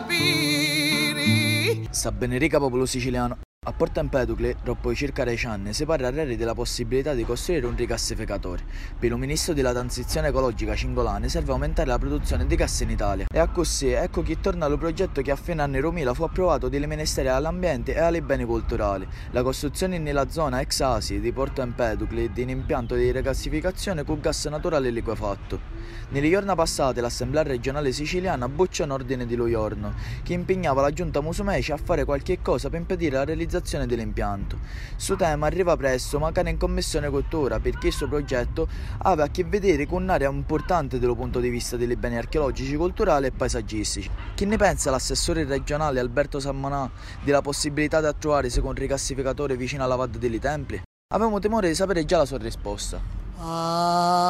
sapere. Sa bene popolo siciliano. A Porto Empedocle, dopo circa 10 anni, si parla della possibilità di costruire un rigassificatore. Per il ministro della transizione ecologica Cingolani serve aumentare la produzione di gas in Italia. E a così ecco che torna al progetto che a fine anni 2000 fu approvato dal Ministero dell'Ambiente e alle beni culturali. La costruzione nella zona ex Asi di Porto Empedocle di un impianto di rigassificazione con gas naturale liquefatto. Nelle giorni passate l'Assemblea regionale siciliana bocciò un ordine di Loiorno che impegnava la giunta Musumeci a fare qualche cosa per impedire la realizzazione realizzazione dell'impianto. Su tema arriva presto, ma cade in commissione cultura perché il suo progetto aveva a che vedere con un'area importante dal punto di vista dei beni archeologici, culturali e paesaggistici. Chi ne pensa l'assessore regionale Alberto Sammanà della possibilità di trovare secondo un rigassificatore vicino alla Vadda dei Templi? Avevamo timore di sapere già la sua risposta. Ah.